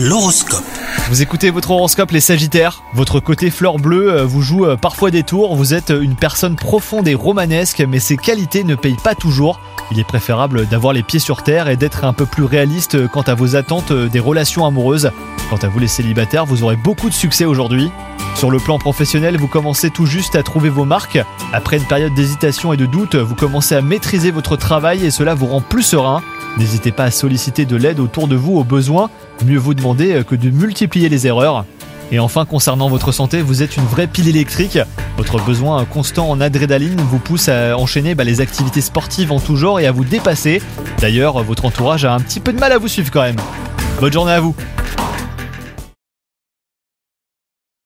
L'horoscope. Vous écoutez votre horoscope les Sagittaires, votre côté fleur bleue euh, vous joue euh, parfois des tours, vous êtes une personne profonde et romanesque mais ces qualités ne payent pas toujours. Il est préférable d'avoir les pieds sur terre et d'être un peu plus réaliste euh, quant à vos attentes des relations amoureuses. Quant à vous les célibataires, vous aurez beaucoup de succès aujourd'hui. Sur le plan professionnel, vous commencez tout juste à trouver vos marques. Après une période d'hésitation et de doute, vous commencez à maîtriser votre travail et cela vous rend plus serein. N'hésitez pas à solliciter de l'aide autour de vous au besoin, mieux vous demander que de multiplier les erreurs. Et enfin, concernant votre santé, vous êtes une vraie pile électrique. Votre besoin constant en adrénaline vous pousse à enchaîner bah, les activités sportives en tout genre et à vous dépasser. D'ailleurs, votre entourage a un petit peu de mal à vous suivre quand même. Bonne journée à vous